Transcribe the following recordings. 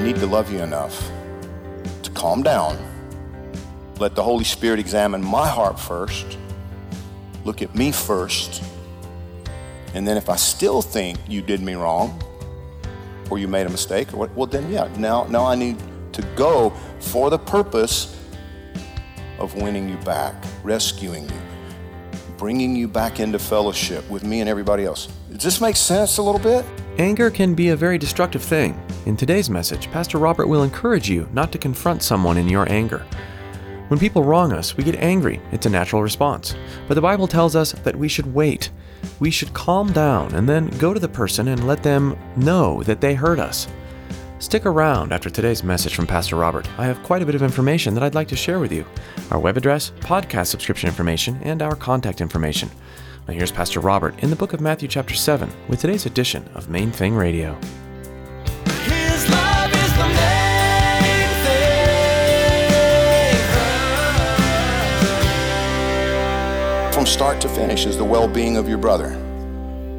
I need to love you enough to calm down. Let the Holy Spirit examine my heart first. Look at me first. And then if I still think you did me wrong or you made a mistake or well then yeah, now now I need to go for the purpose of winning you back, rescuing you, bringing you back into fellowship with me and everybody else. Does this make sense a little bit? Anger can be a very destructive thing. In today's message, Pastor Robert will encourage you not to confront someone in your anger. When people wrong us, we get angry. It's a natural response. But the Bible tells us that we should wait. We should calm down and then go to the person and let them know that they hurt us. Stick around after today's message from Pastor Robert. I have quite a bit of information that I'd like to share with you our web address, podcast subscription information, and our contact information. Now, here's Pastor Robert in the book of Matthew, chapter 7, with today's edition of Main Thing Radio. His love is the main thing. from start to finish is the well-being of your brother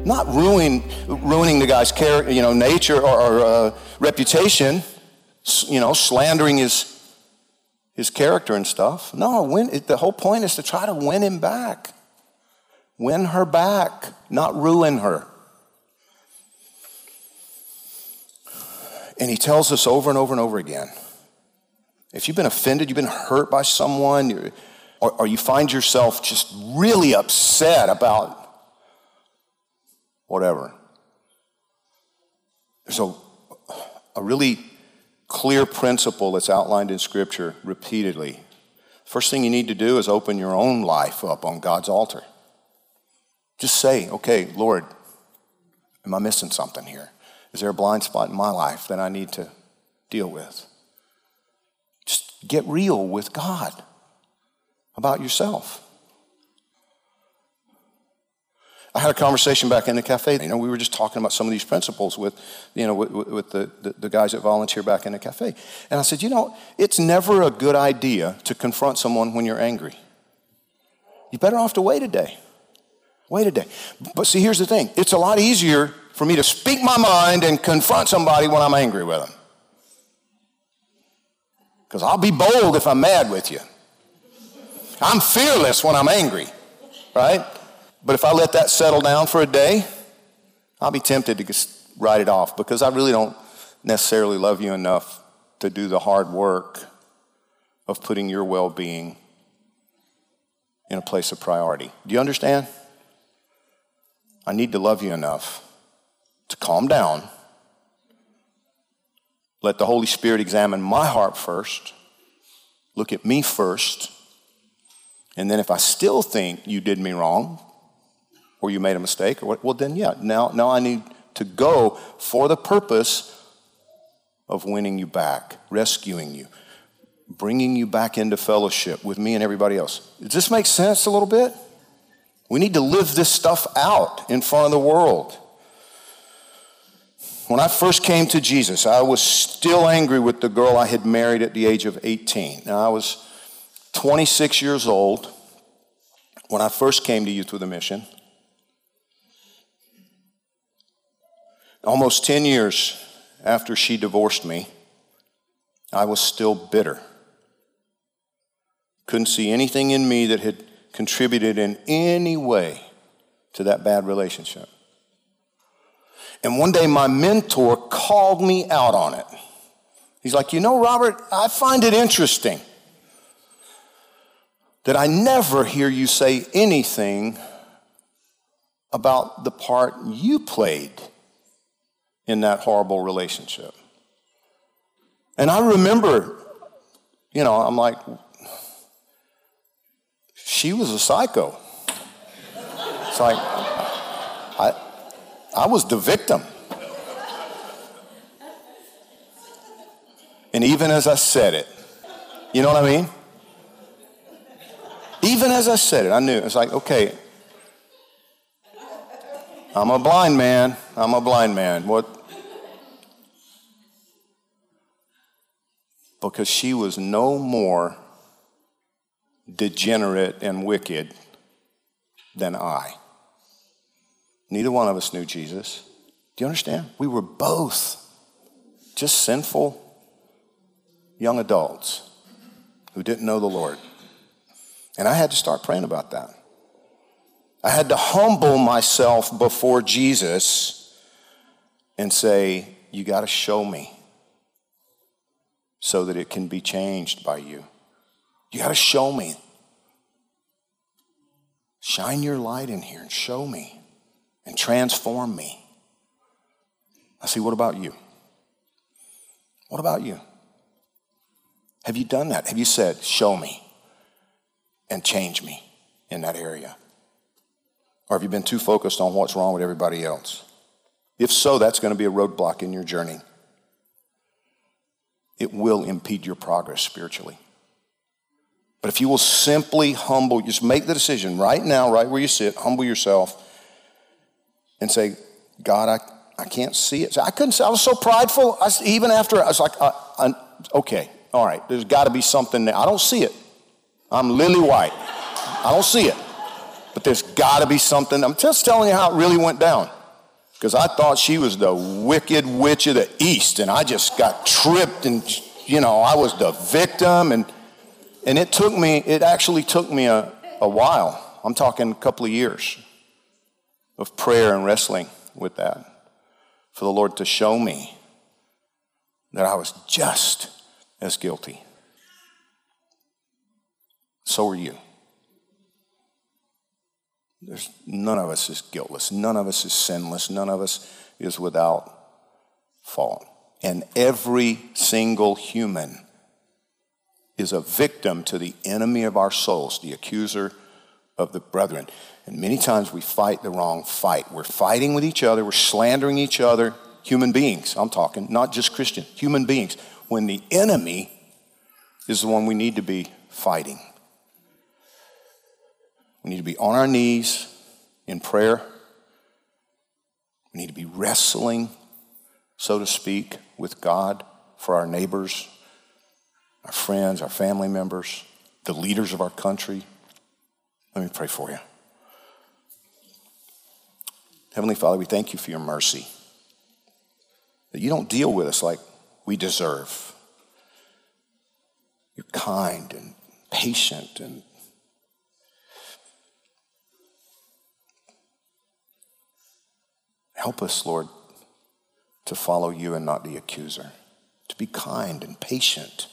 not ruin, ruining the guy's character you know nature or, or uh, reputation you know slandering his his character and stuff. No win, it, the whole point is to try to win him back. Win her back not ruin her. And he tells us over and over and over again if you've been offended, you've been hurt by someone, or, or you find yourself just really upset about whatever, there's a, a really clear principle that's outlined in Scripture repeatedly. First thing you need to do is open your own life up on God's altar. Just say, okay, Lord, am I missing something here? Is there a blind spot in my life that I need to deal with? Just get real with God about yourself. I had a conversation back in the cafe. You know, we were just talking about some of these principles with, you know, with, with the, the, the guys that volunteer back in the cafe. And I said, you know, it's never a good idea to confront someone when you're angry. You're better off to wait a day. Wait a day. But see, here's the thing it's a lot easier for me to speak my mind and confront somebody when I'm angry with them. Because I'll be bold if I'm mad with you. I'm fearless when I'm angry, right? But if I let that settle down for a day, I'll be tempted to just write it off because I really don't necessarily love you enough to do the hard work of putting your well being in a place of priority. Do you understand? I need to love you enough to calm down let the Holy Spirit examine my heart first, look at me first, and then if I still think you did me wrong or you made a mistake, or well, then yeah, now, now I need to go for the purpose of winning you back, rescuing you, bringing you back into fellowship with me and everybody else. Does this make sense a little bit? We need to live this stuff out in front of the world. When I first came to Jesus, I was still angry with the girl I had married at the age of 18. Now, I was 26 years old when I first came to Youth with a Mission. Almost 10 years after she divorced me, I was still bitter. Couldn't see anything in me that had contributed in any way to that bad relationship. And one day my mentor called me out on it. He's like, You know, Robert, I find it interesting that I never hear you say anything about the part you played in that horrible relationship. And I remember, you know, I'm like, she was a psycho. It's like, I, I was the victim. And even as I said it, you know what I mean? Even as I said it, I knew. It's like, okay, I'm a blind man. I'm a blind man. What? Because she was no more degenerate and wicked than I. Neither one of us knew Jesus. Do you understand? We were both just sinful young adults who didn't know the Lord. And I had to start praying about that. I had to humble myself before Jesus and say, You got to show me so that it can be changed by you. You got to show me. Shine your light in here and show me and transform me. I see, what about you? What about you? Have you done that? Have you said, Show me and change me in that area? Or have you been too focused on what's wrong with everybody else? If so, that's going to be a roadblock in your journey. It will impede your progress spiritually. But if you will simply humble, just make the decision right now, right where you sit, humble yourself and say, God, I, I can't see it. So I couldn't I was so prideful. I, even after, I was like, I, I, okay, all right, there's got to be something there. I don't see it. I'm lily white. I don't see it. But there's got to be something. I'm just telling you how it really went down. Because I thought she was the wicked witch of the East, and I just got tripped, and, you know, I was the victim. And, and it took me, it actually took me a, a while. I'm talking a couple of years of prayer and wrestling with that for the Lord to show me that I was just as guilty. So are you. There's, none of us is guiltless. None of us is sinless. None of us is without fault. And every single human is a victim to the enemy of our souls, the accuser of the brethren. And many times we fight the wrong fight. We're fighting with each other, we're slandering each other, human beings, I'm talking, not just Christian, human beings, when the enemy is the one we need to be fighting. We need to be on our knees in prayer. We need to be wrestling, so to speak, with God for our neighbors, our friends, our family members, the leaders of our country. Let me pray for you. Heavenly Father, we thank you for your mercy. That you don't deal with us like we deserve. You're kind and patient and Help us, Lord, to follow you and not the accuser, to be kind and patient,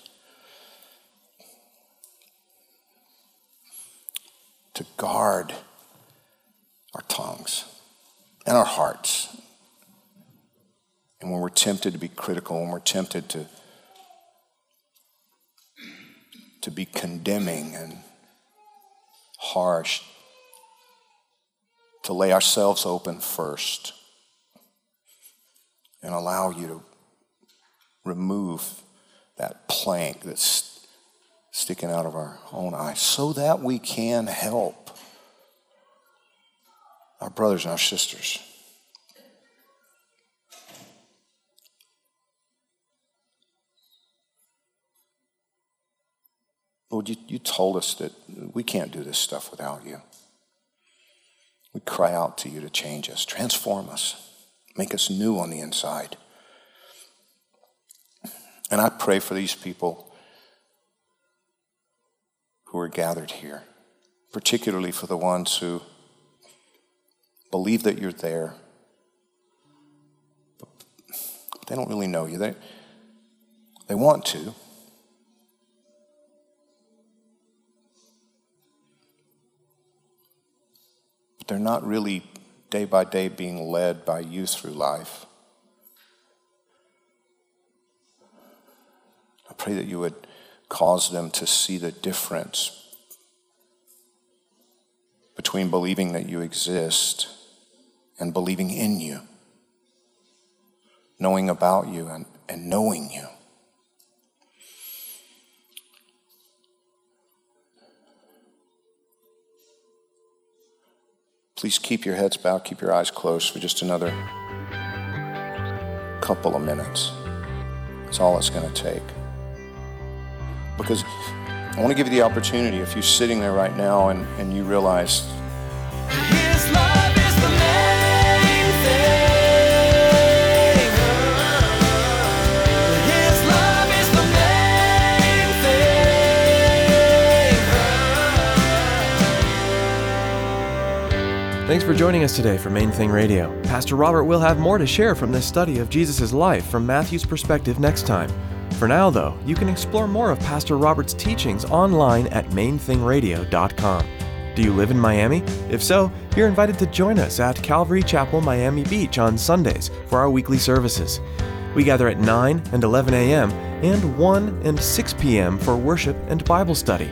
to guard our tongues and our hearts. And when we're tempted to be critical, when we're tempted to, to be condemning and harsh, to lay ourselves open first and allow you to remove that plank that's sticking out of our own eye so that we can help our brothers and our sisters. Lord, you, you told us that we can't do this stuff without you. We cry out to you to change us, transform us. Make us new on the inside. And I pray for these people who are gathered here, particularly for the ones who believe that you're there, but they don't really know you. They, they want to. But they're not really day by day being led by you through life. I pray that you would cause them to see the difference between believing that you exist and believing in you, knowing about you and, and knowing you. Please keep your heads bowed, keep your eyes closed for just another couple of minutes. That's all it's going to take. Because I want to give you the opportunity if you're sitting there right now and, and you realize Thanks for joining us today for Main Thing Radio. Pastor Robert will have more to share from this study of Jesus' life from Matthew's perspective next time. For now, though, you can explore more of Pastor Robert's teachings online at mainthingradio.com. Do you live in Miami? If so, you're invited to join us at Calvary Chapel, Miami Beach on Sundays for our weekly services. We gather at 9 and 11 a.m. and 1 and 6 p.m. for worship and Bible study.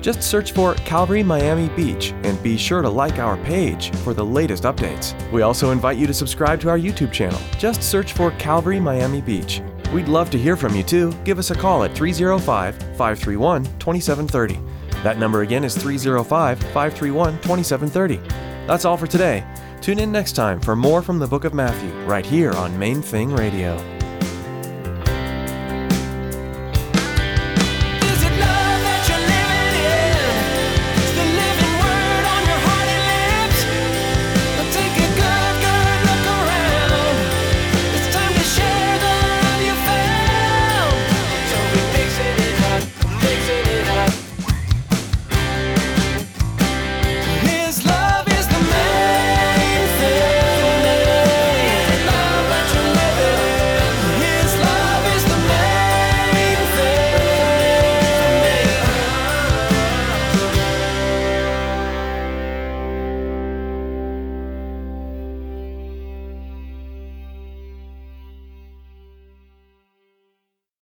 Just search for Calvary Miami Beach and be sure to like our page for the latest updates. We also invite you to subscribe to our YouTube channel. Just search for Calvary Miami Beach. We'd love to hear from you too. Give us a call at 305 531 2730. That number again is 305 531 2730. That's all for today. Tune in next time for more from the book of Matthew, right here on Main Thing Radio.